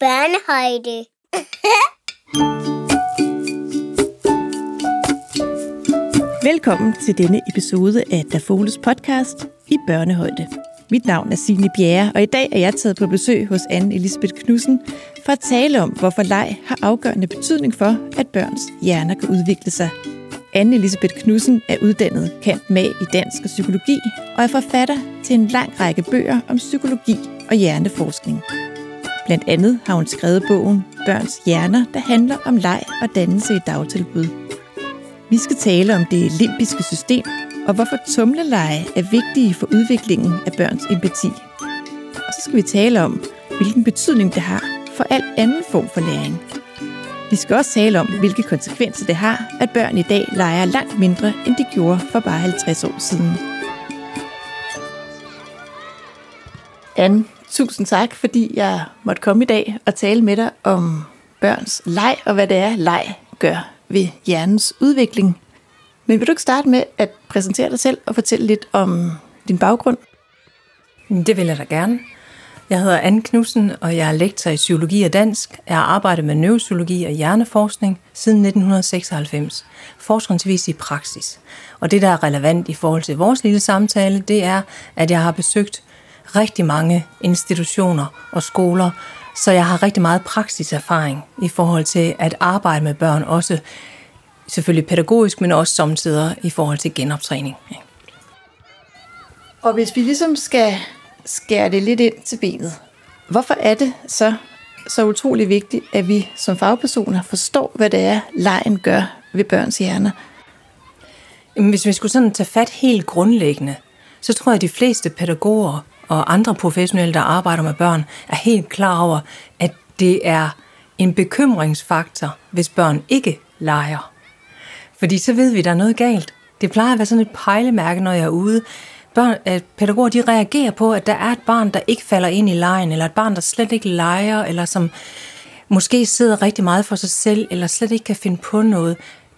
børnehøjde. Velkommen til denne episode af Dafoles podcast i børnehøjde. Mit navn er Signe Bjerre, og i dag er jeg taget på besøg hos anne Elisabeth Knudsen for at tale om, hvorfor leg har afgørende betydning for, at børns hjerner kan udvikle sig. anne Elisabeth Knudsen er uddannet kant med i dansk og psykologi og er forfatter til en lang række bøger om psykologi og hjerneforskning. Blandt andet har hun skrevet bogen Børns Hjerner, der handler om leg og dannelse i dagtilbud. Vi skal tale om det limbiske system, og hvorfor tumleleje er vigtige for udviklingen af børns empati. Og så skal vi tale om, hvilken betydning det har for al anden form for læring. Vi skal også tale om, hvilke konsekvenser det har, at børn i dag leger langt mindre, end de gjorde for bare 50 år siden. Anne, tusind tak, fordi jeg måtte komme i dag og tale med dig om børns leg, og hvad det er, leg gør ved hjernens udvikling. Men vil du ikke starte med at præsentere dig selv og fortælle lidt om din baggrund? Det vil jeg da gerne. Jeg hedder Anne Knudsen, og jeg er lektor i psykologi og dansk. Jeg har arbejdet med neuropsykologi og hjerneforskning siden 1996, forskningsvis i praksis. Og det, der er relevant i forhold til vores lille samtale, det er, at jeg har besøgt rigtig mange institutioner og skoler, så jeg har rigtig meget praksiserfaring i forhold til at arbejde med børn, også selvfølgelig pædagogisk, men også samtidig i forhold til genoptræning. Og hvis vi ligesom skal skære det lidt ind til benet, hvorfor er det så så utrolig vigtigt, at vi som fagpersoner forstår, hvad det er, lejen gør ved børns hjerner? Hvis vi skulle sådan tage fat helt grundlæggende, så tror jeg, at de fleste pædagoger og andre professionelle, der arbejder med børn, er helt klar over, at det er en bekymringsfaktor, hvis børn ikke leger. Fordi så ved vi, at der er noget galt. Det plejer at være sådan et pejlemærke, når jeg er ude. Børn, at pædagoger de reagerer på, at der er et barn, der ikke falder ind i lejen, eller et barn, der slet ikke leger, eller som måske sidder rigtig meget for sig selv, eller slet ikke kan finde på noget.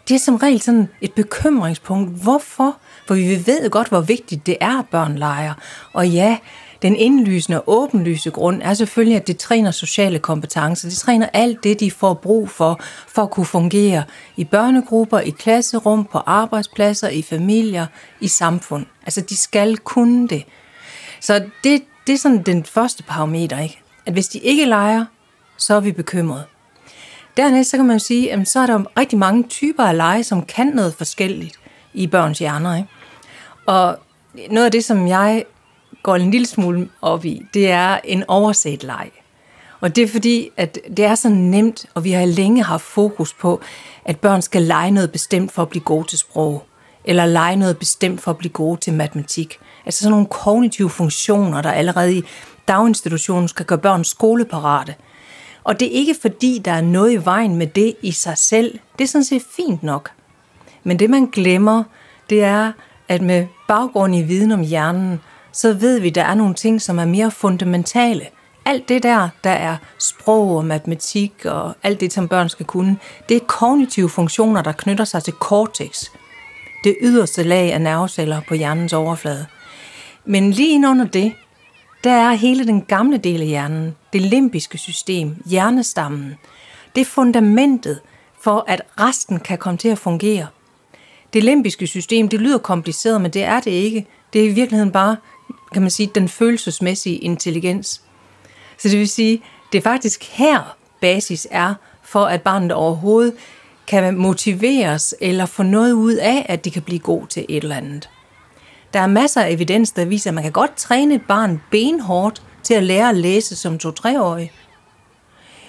Det er som regel sådan et bekymringspunkt. Hvorfor? For vi ved godt, hvor vigtigt det er, at børn leger. Og ja, den indlysende og åbenlyse grund er selvfølgelig, at det træner sociale kompetencer. Det træner alt det, de får brug for, for at kunne fungere i børnegrupper, i klasserum, på arbejdspladser, i familier, i samfund. Altså, de skal kunne det. Så det, det er sådan den første parameter, ikke? At hvis de ikke leger, så er vi bekymrede. Dernæst så kan man sige, at så er der rigtig mange typer af lege, som kan noget forskelligt i børns hjerner. Ikke? Og noget af det, som jeg går en lille smule op i, det er en overset leg. Og det er fordi, at det er så nemt, og vi har længe haft fokus på, at børn skal lege noget bestemt for at blive gode til sprog, eller lege noget bestemt for at blive gode til matematik. Altså sådan nogle kognitive funktioner, der allerede i daginstitutionen skal gøre børn skoleparate. Og det er ikke fordi, der er noget i vejen med det i sig selv. Det er sådan set fint nok. Men det man glemmer, det er, at med baggrund i viden om hjernen, så ved vi, at der er nogle ting, som er mere fundamentale. Alt det der, der er sprog og matematik og alt det, som børn skal kunne, det er kognitive funktioner, der knytter sig til cortex. Det yderste lag af nerveceller på hjernens overflade. Men lige under det, der er hele den gamle del af hjernen, det limbiske system, hjernestammen. Det er fundamentet for, at resten kan komme til at fungere. Det limbiske system, det lyder kompliceret, men det er det ikke. Det er i virkeligheden bare kan man sige, den følelsesmæssige intelligens. Så det vil sige, det er faktisk her basis er, for at barnet overhovedet kan motiveres eller få noget ud af, at de kan blive god til et eller andet. Der er masser af evidens, der viser, at man kan godt træne et barn benhårdt til at lære at læse som to-treårig.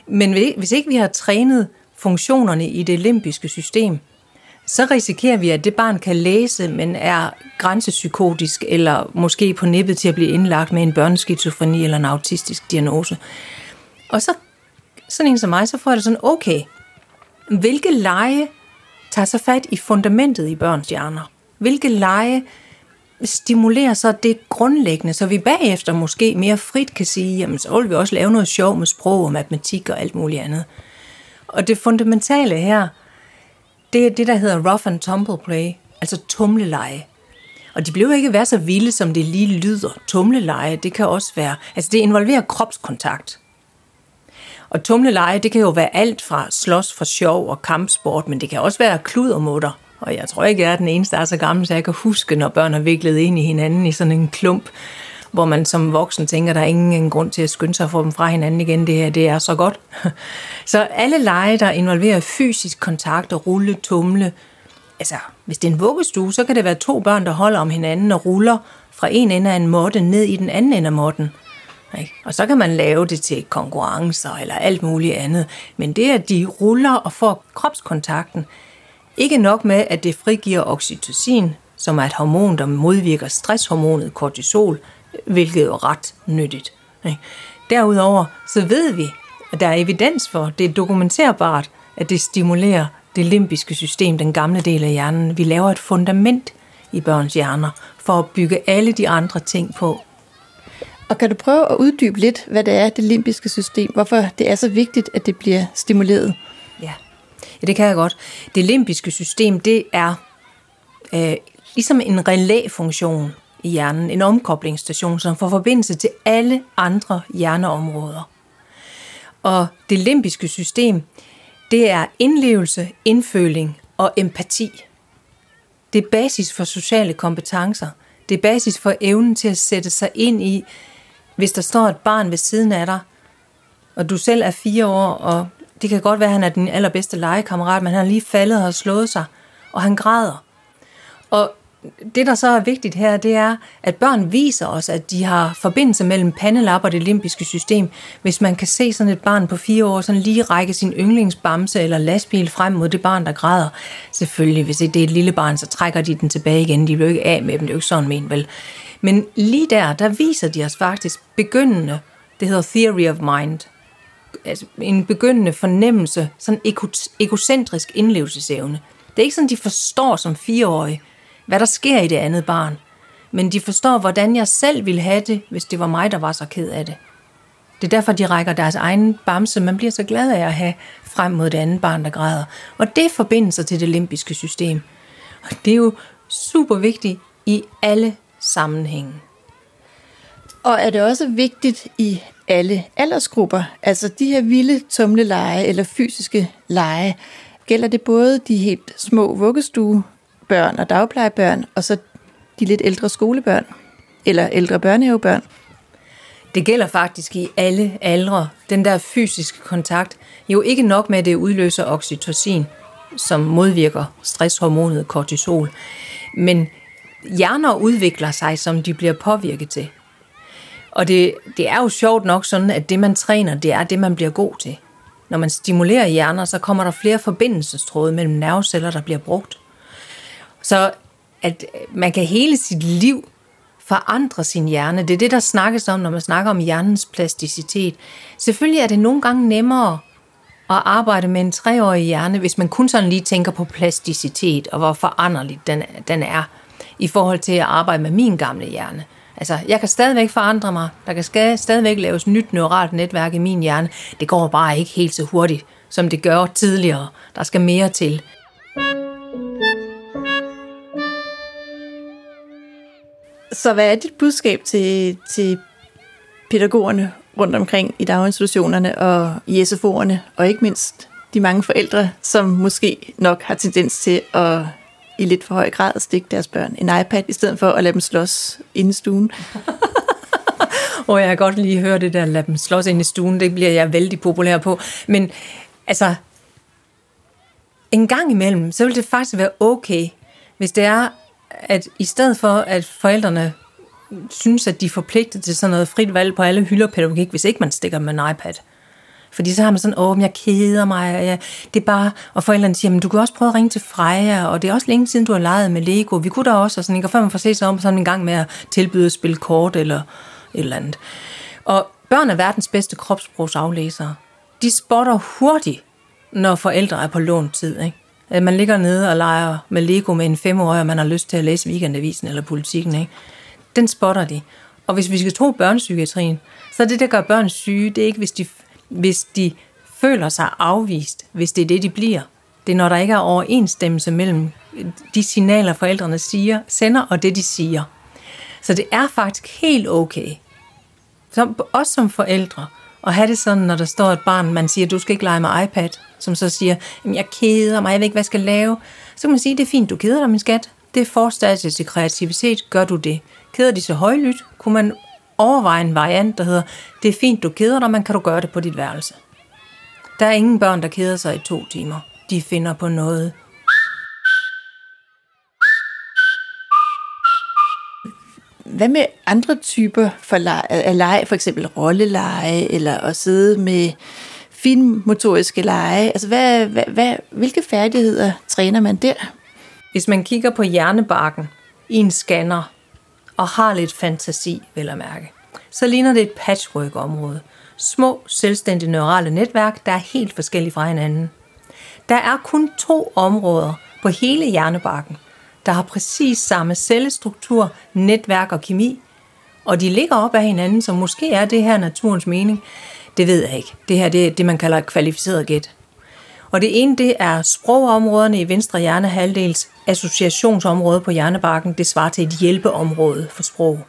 Men hvis ikke vi har trænet funktionerne i det limbiske system, så risikerer vi, at det barn kan læse, men er grænsepsykotisk, eller måske på nippet til at blive indlagt med en børneskizofreni eller en autistisk diagnose. Og så, sådan en som mig, så får jeg det sådan, okay, hvilke lege tager så fat i fundamentet i børns hjerner? Hvilke lege stimulerer så det grundlæggende, så vi bagefter måske mere frit kan sige, jamen så vil vi også lave noget sjov med sprog og matematik og alt muligt andet. Og det fundamentale her, det er det, der hedder rough and tumble play, altså tumleleje. Og de bliver ikke være så vilde, som det lige lyder. Tumleleje, det kan også være, altså det involverer kropskontakt. Og tumleleje, det kan jo være alt fra slås for sjov og kampsport, men det kan også være kludermutter. Og jeg tror ikke, jeg er den eneste, der er så gammel, så jeg kan huske, når børn er viklet ind i hinanden i sådan en klump, hvor man som voksen tænker, der er ingen grund til at skynde sig at få dem fra hinanden igen. Det her, det er så godt. Så alle lege, der involverer fysisk kontakt og rulle, tumle, altså hvis det er en vuggestue, så kan det være to børn, der holder om hinanden og ruller fra en ende af en måtte ned i den anden ende af måtten. Og så kan man lave det til konkurrencer eller alt muligt andet. Men det, at de ruller og får kropskontakten, ikke nok med, at det frigiver oxytocin, som er et hormon, der modvirker stresshormonet kortisol, hvilket er ret nyttigt. Derudover så ved vi, at der er evidens for, det er dokumenterbart, at det stimulerer det limbiske system, den gamle del af hjernen. Vi laver et fundament i børns hjerner for at bygge alle de andre ting på. Og kan du prøve at uddybe lidt, hvad det er, det limbiske system, hvorfor det er så vigtigt, at det bliver stimuleret? Ja, det kan jeg godt. Det limbiske system, det er øh, ligesom en relæfunktion i hjernen, en omkoblingsstation, som får forbindelse til alle andre hjerneområder. Og det limbiske system, det er indlevelse, indføling og empati. Det er basis for sociale kompetencer. Det er basis for evnen til at sætte sig ind i, hvis der står et barn ved siden af dig, og du selv er fire år, og det kan godt være, at han er din allerbedste legekammerat, men han er lige faldet og slået sig, og han græder. Og det, der så er vigtigt her, det er, at børn viser os, at de har forbindelse mellem pandelap og det limbiske system. Hvis man kan se sådan et barn på fire år, sådan lige række sin yndlingsbamse eller lastbil frem mod det barn, der græder. Selvfølgelig, hvis det er et lille barn, så trækker de den tilbage igen. De bliver ikke af med dem, det er jo ikke sådan men vel. Men lige der, der viser de os faktisk begyndende, det hedder theory of mind, altså en begyndende fornemmelse, sådan egocentrisk indlevelsesevne. Det er ikke sådan, de forstår som fireårige, hvad der sker i det andet barn. Men de forstår, hvordan jeg selv ville have det, hvis det var mig, der var så ked af det. Det er derfor, de rækker deres egen bamse, man bliver så glad af at have frem mod det andet barn, der græder. Og det forbinder sig til det limbiske system. Og det er jo super vigtigt i alle sammenhænge. Og er det også vigtigt i alle aldersgrupper? Altså de her vilde tumleleje eller fysiske lege, gælder det både de helt små vuggestuebørn og dagplejebørn, og så de lidt ældre skolebørn eller ældre børnehavebørn? Det gælder faktisk i alle aldre. Den der fysiske kontakt. Jo ikke nok med, at det udløser oxytocin, som modvirker stresshormonet kortisol. Men hjerner udvikler sig, som de bliver påvirket til. Og det, det er jo sjovt nok sådan, at det man træner, det er det, man bliver god til. Når man stimulerer hjerner, så kommer der flere forbindelsestråde mellem nerveceller, der bliver brugt. Så at man kan hele sit liv forandre sin hjerne. Det er det, der snakkes om, når man snakker om hjernens plasticitet. Selvfølgelig er det nogle gange nemmere at arbejde med en treårig hjerne, hvis man kun sådan lige tænker på plasticitet og hvor foranderligt den, den er i forhold til at arbejde med min gamle hjerne. Altså, jeg kan stadigvæk forandre mig. Der kan stadigvæk laves nyt neuralt netværk i min hjerne. Det går bare ikke helt så hurtigt, som det gør tidligere. Der skal mere til. Så hvad er dit budskab til, til pædagogerne rundt omkring i daginstitutionerne og i SFO'erne, og ikke mindst de mange forældre, som måske nok har tendens til at i lidt for høj grad stikke deres børn en iPad, i stedet for at lade dem slås inde i stuen. og jeg kan godt lige høre det der, lade dem slås ind i stuen, det bliver jeg vældig populær på. Men altså, en gang imellem, så vil det faktisk være okay, hvis det er, at i stedet for, at forældrene synes, at de er forpligtet til sådan noget frit valg på alle hylder pædagogik, hvis ikke man stikker med en iPad, fordi så har man sådan, åh, jeg keder mig. Og jeg, det er bare, og forældrene siger, men du kan også prøve at ringe til Freja, og det er også længe siden, du har leget med Lego. Vi kunne da også, og sådan, ikke? og før man får set sig om, sådan en gang med at tilbyde at spille kort eller et eller andet. Og børn er verdens bedste kropsprogsaflæsere. De spotter hurtigt, når forældre er på lånt tid. Ikke? Man ligger nede og leger med Lego med en femårig, og man har lyst til at læse weekendavisen eller politikken. Ikke? Den spotter de. Og hvis vi skal tro børnepsykiatrien, så er det, der gør børn syge, det er ikke, hvis de hvis de føler sig afvist, hvis det er det, de bliver. Det er, når der ikke er overensstemmelse mellem øh, de signaler, forældrene siger, sender, og det, de siger. Så det er faktisk helt okay, som, også som forældre, at have det sådan, når der står et barn, man siger, du skal ikke lege med iPad, som så siger, jeg keder mig, jeg ved ikke, hvad jeg skal lave. Så kan man sige, det er fint, du keder dig, min skat. Det er forstadiet til kreativitet, gør du det. Keder de så højlydt, kunne man overveje en variant, der hedder, det er fint, du keder dig, men kan du gøre det på dit værelse. Der er ingen børn, der keder sig i to timer. De finder på noget. Hvad med andre typer for lege, af lege, for eksempel rolleleje, eller at sidde med finmotoriske lege? Altså, hvad, hvad, hvad, hvilke færdigheder træner man der? Hvis man kigger på hjernebarken i en scanner, og har lidt fantasi, vil at mærke, så ligner det et patchwork-område. Små, selvstændige neurale netværk, der er helt forskellige fra hinanden. Der er kun to områder på hele hjernebarken, der har præcis samme cellestruktur, netværk og kemi, og de ligger op af hinanden, så måske er det her naturens mening. Det ved jeg ikke. Det her det er det, man kalder et kvalificeret gæt. Og det ene, det er sprogområderne i venstre hjernehalvdels associationsområde på hjernebarken. Det svarer til et hjælpeområde for sprog.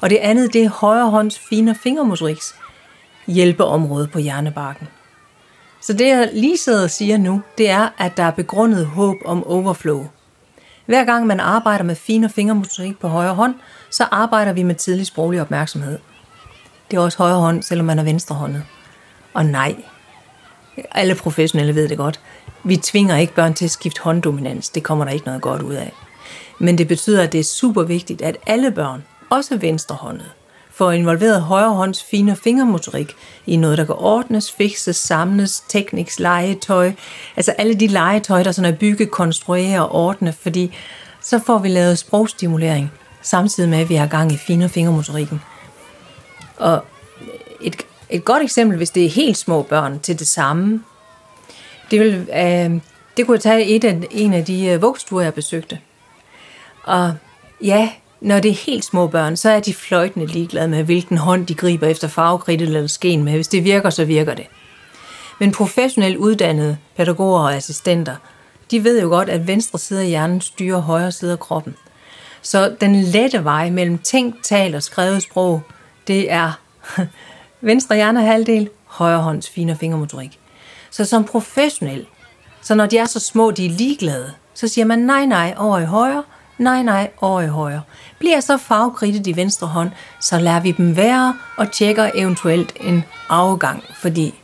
Og det andet, det er højre hånds fine fingermotoriks hjælpeområde på hjernebarken. Så det, jeg lige sidder og siger nu, det er, at der er begrundet håb om overflow. Hver gang man arbejder med fine fingermotorik på højre hånd, så arbejder vi med tidlig sproglig opmærksomhed. Det er også højre hånd, selvom man er venstrehåndet. Og nej, alle professionelle ved det godt. Vi tvinger ikke børn til at skifte hånddominans. Det kommer der ikke noget godt ud af. Men det betyder, at det er super vigtigt, at alle børn, også venstrehåndet, får involveret højrehånds fine fingermotorik i noget, der kan ordnes, fikses, samles, tekniks, legetøj. Altså alle de legetøj, der sådan er bygge, konstruere og ordne, fordi så får vi lavet sprogstimulering, samtidig med, at vi har gang i fine fingermotorikken. Og et, et godt eksempel, hvis det er helt små børn til det samme, det, vil, øh, det kunne jeg tage et af, en af de øh, vugstuer, jeg besøgte. Og ja, når det er helt små børn, så er de fløjtende ligeglade med, hvilken hånd de griber efter farvekridt eller sken med. Hvis det virker, så virker det. Men professionelt uddannede pædagoger og assistenter, de ved jo godt, at venstre side af hjernen styrer højre side af kroppen. Så den lette vej mellem tænkt, talt og skrevet sprog, det er venstre hjernehalvdel, højre hånds fine fingermotorik. Så som professionel, så når de er så små, de er ligeglade, så siger man nej, nej, over i højre, nej, nej, over i højre. Bliver så farvekridtet i venstre hånd, så lader vi dem være og tjekker eventuelt en afgang, fordi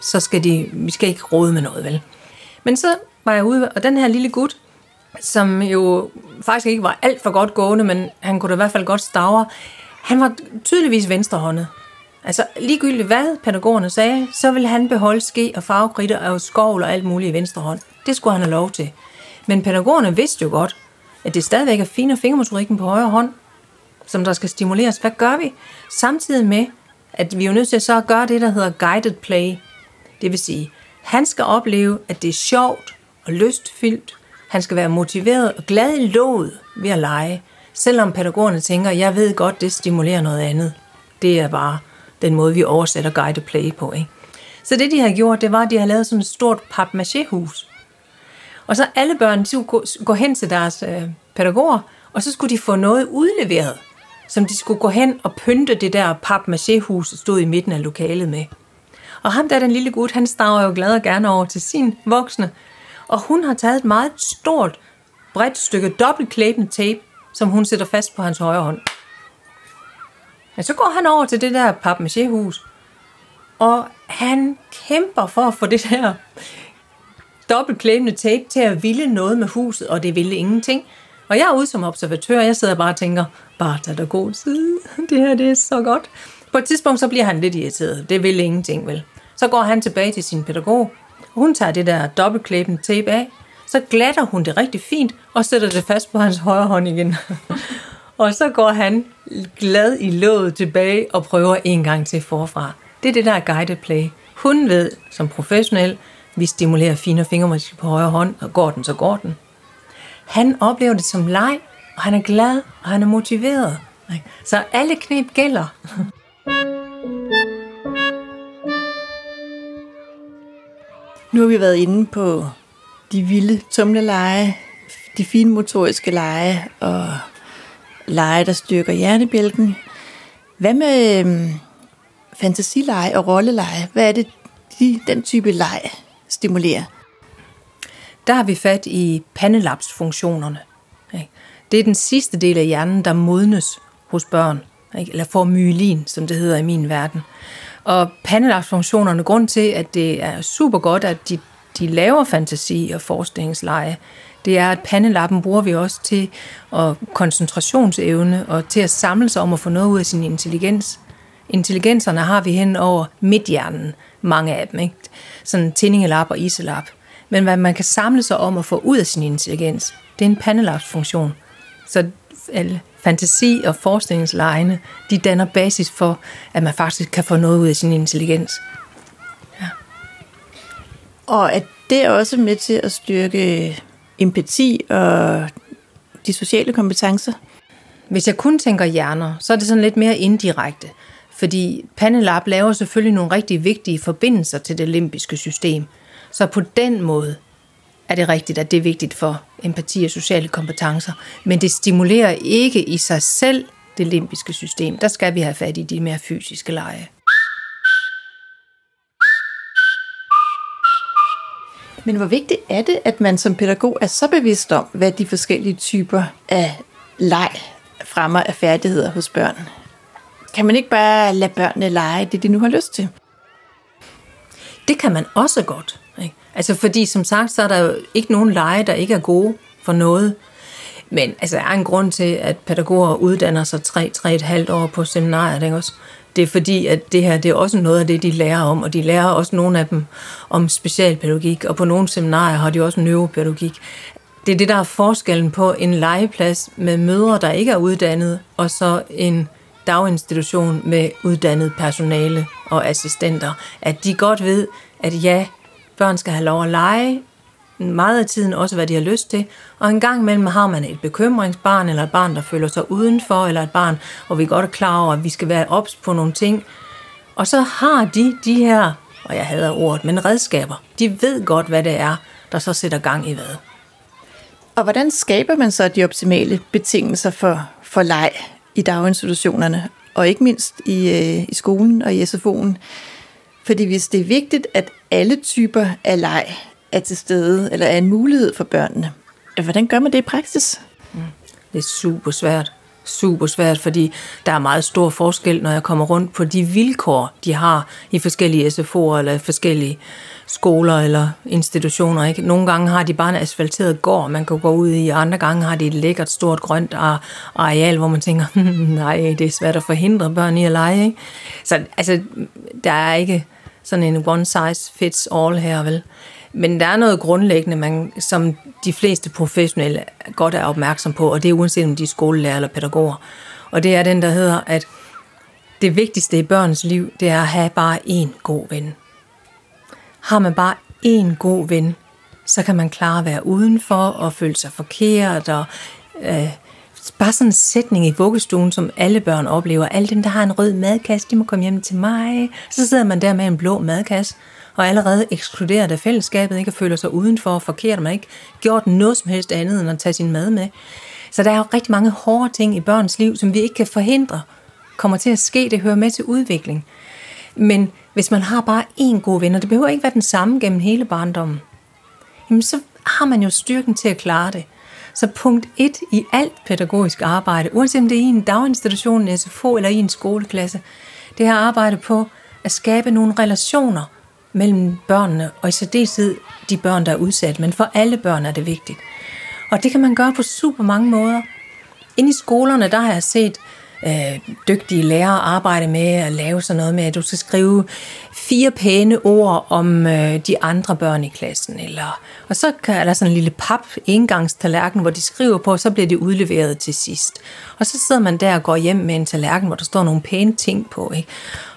så skal de, vi skal ikke råde med noget, vel? Men så var jeg ude, og den her lille gut, som jo faktisk ikke var alt for godt gående, men han kunne da i hvert fald godt stavre, han var tydeligvis venstrehåndet. Altså ligegyldigt hvad pædagogerne sagde, så ville han beholde ske og farvekritter og skovl og alt muligt i venstre hånd. Det skulle han have lov til. Men pædagogerne vidste jo godt, at det stadigvæk er fine fingermotorikken på højre hånd, som der skal stimuleres. Hvad gør vi? Samtidig med, at vi er jo nødt til at så gøre det, der hedder guided play. Det vil sige, han skal opleve, at det er sjovt og lystfyldt. Han skal være motiveret og glad i låget ved at lege. Selvom pædagogerne tænker, jeg ved godt, det stimulerer noget andet. Det er bare den måde, vi oversætter guide play på. Ikke? Så det, de har gjort, det var, at de har lavet sådan et stort papmaché-hus. Og så alle børn, skulle gå hen til deres øh, pædagoger, og så skulle de få noget udleveret, som de skulle gå hen og pynte det der papmaché-hus, der stod i midten af lokalet med. Og ham der, den lille gut, han stager jo glad og gerne over til sin voksne, og hun har taget et meget stort, bredt stykke dobbeltklæbende tape, som hun sætter fast på hans højre hånd. Men så går han over til det der papmaché-hus, og han kæmper for at få det der dobbeltklæbende tape til at ville noget med huset, og det ville ingenting. Og jeg er ude som observatør, og jeg sidder bare og tænker, bare tag der god tid, det her det er så godt. På et tidspunkt så bliver han lidt irriteret, det vil ingenting vel. Så går han tilbage til sin pædagog, og hun tager det der dobbeltklæbende tape af, så glatter hun det rigtig fint, og sætter det fast på hans højre hånd igen. og så går han glad i låget tilbage og prøver en gang til forfra. Det er det der guided play. Hun ved som professionel, vi stimulerer fine fingermuskel på højre hånd, og går den, så går den. Han oplever det som leg, og han er glad, og han er motiveret. Så alle knep gælder. Nu har vi været inde på de vilde tumleleje, de fine motoriske leje og lege, der styrker hjernebjælken. Hvad med øhm, fantasileje og rolleleje? Hvad er det, de, den type leg stimulerer? Der har vi fat i pandelapsfunktionerne. Det er den sidste del af hjernen, der modnes hos børn, eller får myelin, som det hedder i min verden. Og pandelapsfunktionerne, grund til, at det er super godt, at de, de laver fantasi og forskningsleje, det er, at pandelappen bruger vi også til at koncentrationsevne og til at samle sig om at få noget ud af sin intelligens. Intelligenserne har vi hen over midthjernen, mange af dem. Ikke? Sådan tændingelap og iselap. Men hvad man kan samle sig om at få ud af sin intelligens, det er en pandelapsfunktion. Så fantasi og forskningslejene, de danner basis for, at man faktisk kan få noget ud af sin intelligens. Ja. Og at det er også med til at styrke empati og de sociale kompetencer? Hvis jeg kun tænker hjerner, så er det sådan lidt mere indirekte. Fordi Panelab laver selvfølgelig nogle rigtig vigtige forbindelser til det limbiske system. Så på den måde er det rigtigt, at det er vigtigt for empati og sociale kompetencer. Men det stimulerer ikke i sig selv det limbiske system. Der skal vi have fat i de mere fysiske lege. Men hvor vigtigt er det, at man som pædagog er så bevidst om, hvad de forskellige typer af leg fremmer af færdigheder hos børn? Kan man ikke bare lade børnene lege det, de nu har lyst til? Det kan man også godt. Ikke? Altså fordi som sagt, så er der jo ikke nogen lege, der ikke er gode for noget. Men altså, der er en grund til, at pædagoger uddanner sig 3-3,5 år på seminariet. Ikke også? Det er fordi, at det her det er også noget af det, de lærer om, og de lærer også nogle af dem om specialpædagogik, og på nogle seminarier har de også neuropædagogik. Det er det, der er forskellen på en legeplads med mødre, der ikke er uddannet, og så en daginstitution med uddannet personale og assistenter. At de godt ved, at ja, børn skal have lov at lege, meget af tiden også, hvad de har lyst til. Og en gang imellem har man et bekymringsbarn, eller et barn, der føler sig udenfor, eller et barn, hvor vi godt er klar over, at vi skal være ops på nogle ting. Og så har de de her, og jeg hader ordet, men redskaber. De ved godt, hvad det er, der så sætter gang i hvad. Og hvordan skaber man så de optimale betingelser for, for leg i daginstitutionerne, og ikke mindst i, øh, i skolen og i SFO'en? Fordi hvis det er vigtigt, at alle typer af leg er til stede, eller er en mulighed for børnene. Hvordan gør man det i praksis? Mm. Det er super svært. Super svært, fordi der er meget stor forskel, når jeg kommer rundt på de vilkår, de har i forskellige SFO'er eller forskellige skoler eller institutioner. Ikke? Nogle gange har de bare en asfalteret gård, man kan gå ud i, andre gange har de et lækkert, stort, grønt areal, hvor man tænker, nej, det er svært at forhindre børn i at lege. Ikke? Så altså, der er ikke sådan en one size fits all her, vel? Men der er noget grundlæggende, man, som de fleste professionelle godt er opmærksom på, og det er uanset om de er skolelærer eller pædagoger. Og det er den, der hedder, at det vigtigste i børns liv, det er at have bare én god ven. Har man bare én god ven, så kan man klare at være udenfor og føle sig forkert og øh, bare sådan en sætning i vuggestuen, som alle børn oplever. Alle dem, der har en rød madkasse, de må komme hjem til mig. Så sidder man der med en blå madkasse, og allerede ekskluderet af fællesskabet, ikke? og føler sig udenfor og forkert, man ikke gjort noget som helst andet end at tage sin mad med. Så der er jo rigtig mange hårde ting i børns liv, som vi ikke kan forhindre, kommer til at ske. Det hører med til udvikling. Men hvis man har bare én god ven, og det behøver ikke være den samme gennem hele barndommen, jamen så har man jo styrken til at klare det. Så punkt et i alt pædagogisk arbejde, uanset om det er i en daginstitution, en SFO eller i en skoleklasse, det er at arbejde på at skabe nogle relationer mellem børnene, og i særdeleshed de børn, der er udsat, men for alle børn er det vigtigt. Og det kan man gøre på super mange måder. Inde i skolerne, der har jeg set øh, dygtige lærere arbejde med at lave sådan noget med, at du skal skrive fire pæne ord om øh, de andre børn i klassen. Eller, og så er der sådan en lille pap engangstallerken, hvor de skriver på, og så bliver det udleveret til sidst. Og så sidder man der og går hjem med en tallerken, hvor der står nogle pæne ting på. Ikke?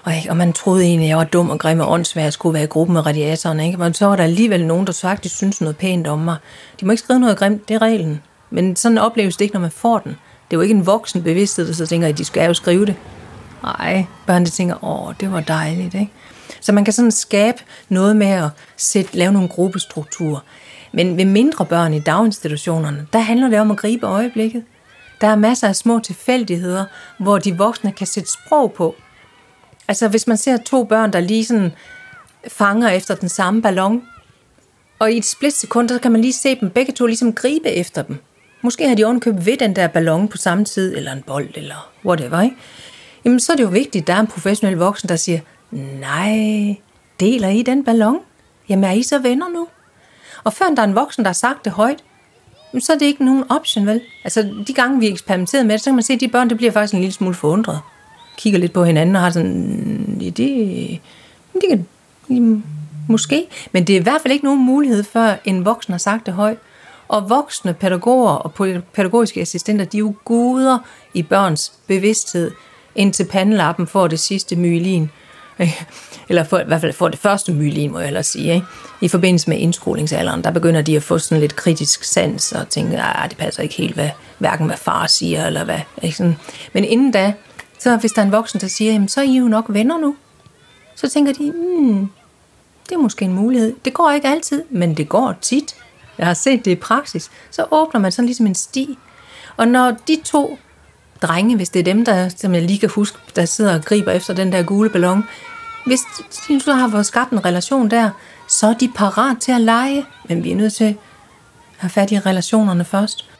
Og, ikke? og man troede egentlig, at jeg var dum og grim og åndssvær, skulle være i gruppen med radiatoren. Ikke? Men så var der alligevel nogen, der faktisk synes noget pænt om mig. De må ikke skrive noget grimt, det er reglen. Men sådan opleves det ikke, når man får den. Det er jo ikke en voksen bevidsthed, der så tænker, at de skal jo skrive det. Nej, børnene tænker, åh, det var dejligt, ikke? Så man kan sådan skabe noget med at sætte, lave nogle gruppestrukturer. Men ved mindre børn i daginstitutionerne, der handler det om at gribe øjeblikket. Der er masser af små tilfældigheder, hvor de voksne kan sætte sprog på. Altså hvis man ser to børn, der lige sådan fanger efter den samme ballon, og i et splitsekund, så kan man lige se dem begge to ligesom gribe efter dem. Måske har de ovenkøbt ved den der ballon på samme tid, eller en bold, eller whatever, ikke? Jamen, så er det jo vigtigt, at der er en professionel voksen, der siger, nej, deler I den ballon? Jamen, er I så venner nu? Og før der er en voksen, der har sagt det højt, så er det ikke nogen option, vel? Altså, de gange vi eksperimenterede med det, så kan man se, at de børn, det bliver faktisk en lille smule forundret. Kigger lidt på hinanden og har sådan, ja, det, det kan, måske, men det er i hvert fald ikke nogen mulighed, før en voksen har sagt det højt. Og voksne pædagoger og pædagogiske assistenter, de er jo guder i børns bevidsthed, indtil pandelappen får det sidste myelin. Eller for, i hvert fald får det første myelin, må jeg ellers sige. Ikke? I forbindelse med indskolingsalderen, der begynder de at få sådan lidt kritisk sans og tænke, at det passer ikke helt, hvad, hverken hvad far siger, eller hvad. Ikke? Sådan. Men inden da, så hvis der er en voksen, der siger, jamen, så er I jo nok venner nu. Så tænker de, hmm, det er måske en mulighed. Det går ikke altid, men det går tit. Jeg har set det i praksis. Så åbner man sådan ligesom en sti. Og når de to drenge, hvis det er dem, der, som jeg lige kan huske, der sidder og griber efter den der gule ballon, hvis de så har fået skabt en relation der, så er de parat til at lege, men vi er nødt til at have fat i relationerne først.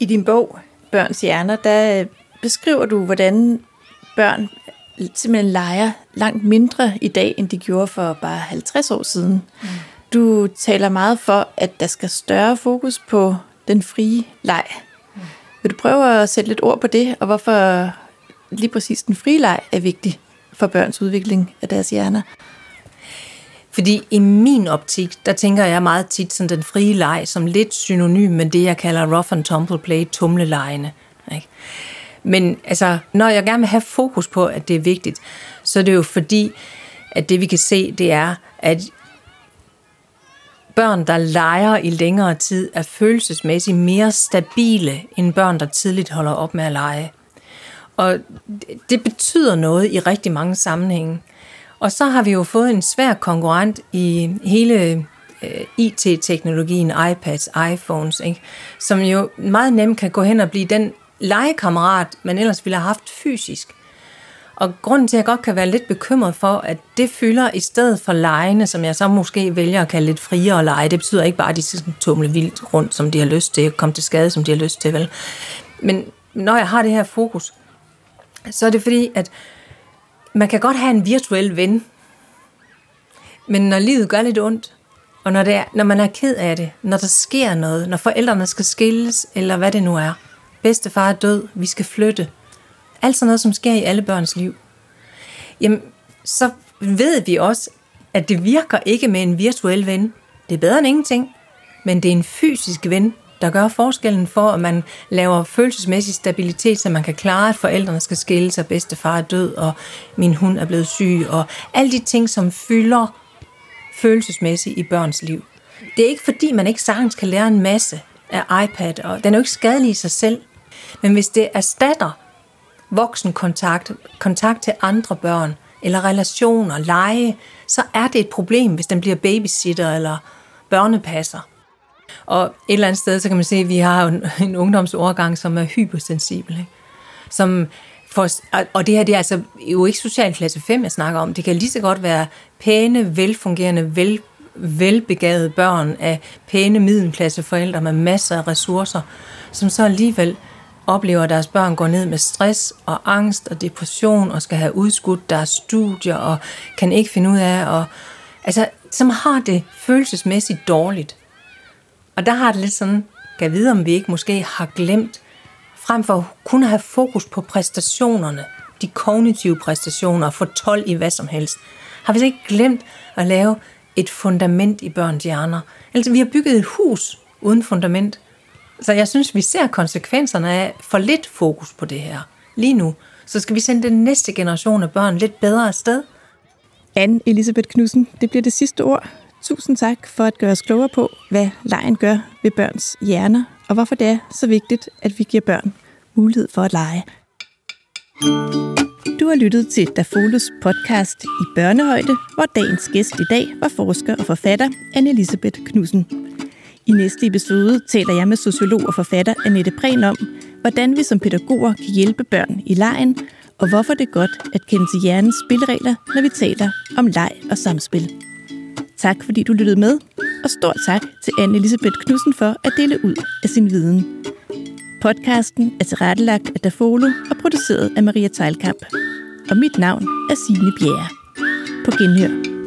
I din bog, Børns Hjerner, der beskriver du, hvordan børn simpelthen leger langt mindre i dag, end de gjorde for bare 50 år siden. Mm. Du taler meget for, at der skal større fokus på den frie leg. Mm. Vil du prøve at sætte lidt ord på det, og hvorfor lige præcis den frie leg er vigtig for børns udvikling af deres hjerner? Fordi i min optik, der tænker jeg meget tit sådan den frie leg som lidt synonym med det, jeg kalder rough and tumble play, tumlelejene. Ikke? Men altså, når jeg gerne vil have fokus på, at det er vigtigt, så er det jo fordi, at det vi kan se, det er, at børn, der leger i længere tid, er følelsesmæssigt mere stabile end børn, der tidligt holder op med at lege. Og det betyder noget i rigtig mange sammenhænge. Og så har vi jo fået en svær konkurrent i hele øh, IT-teknologien, iPads, iPhones, ikke? som jo meget nemt kan gå hen og blive den legekammerat, man ellers ville have haft fysisk. Og grunden til, at jeg godt kan være lidt bekymret for, at det fylder i stedet for legene, som jeg så måske vælger at kalde lidt friere lege, det betyder ikke bare, at de skal tumle vildt rundt, som de har lyst til, komme til skade, som de har lyst til, vel? Men når jeg har det her fokus, så er det fordi, at man kan godt have en virtuel ven, men når livet gør lidt ondt, og når, det er, når man er ked af det, når der sker noget, når forældrene skal skilles, eller hvad det nu er, bedstefar er død, vi skal flytte, alt sådan noget, som sker i alle børns liv, jamen, så ved vi også, at det virker ikke med en virtuel ven. Det er bedre end ingenting, men det er en fysisk ven, der gør forskellen for, at man laver følelsesmæssig stabilitet, så man kan klare, at forældrene skal skille sig, bedstefar er død, og min hund er blevet syg, og alle de ting, som fylder følelsesmæssigt i børns liv. Det er ikke fordi, man ikke sagtens kan lære en masse af iPad, og den er jo ikke skadelig i sig selv, men hvis det erstatter voksenkontakt, kontakt til andre børn, eller relationer, lege, så er det et problem, hvis den bliver babysitter eller børnepasser. Og et eller andet sted, så kan man se, at vi har en, en ungdomsårgang, som er hypersensibel. Ikke? Som for, og det her det er altså jo ikke socialklasse 5, jeg snakker om. Det kan lige så godt være pæne, velfungerende, vel, velbegavede børn af pæne middelklasseforældre med masser af ressourcer, som så alligevel oplever, at deres børn går ned med stress og angst og depression og skal have udskudt deres studier og kan ikke finde ud af, og, altså, som har det følelsesmæssigt dårligt. Og der har det lidt sådan, kan vide, om vi ikke måske har glemt, frem for kun at have fokus på præstationerne, de kognitive præstationer, og få 12 i hvad som helst, har vi så ikke glemt at lave et fundament i børns hjerner. Altså, vi har bygget et hus uden fundament, så jeg synes, vi ser konsekvenserne af for lidt fokus på det her lige nu. Så skal vi sende den næste generation af børn lidt bedre afsted. Anne Elisabeth Knudsen, det bliver det sidste ord. Tusind tak for at gøre os klogere på, hvad lejen gør ved børns hjerner, og hvorfor det er så vigtigt, at vi giver børn mulighed for at lege. Du har lyttet til Dafolus podcast i børnehøjde, hvor dagens gæst i dag var forsker og forfatter Anne Elisabeth Knudsen. I næste episode taler jeg med sociolog og forfatter Annette Prehn om, hvordan vi som pædagoger kan hjælpe børn i lejen, og hvorfor det er godt at kende til hjernens spilleregler, når vi taler om leg og samspil. Tak fordi du lyttede med, og stort tak til Anne Elisabeth Knudsen for at dele ud af sin viden. Podcasten er tilrettelagt af Dafolo og produceret af Maria Teilkamp. Og mit navn er Signe Bjerre. På genhør.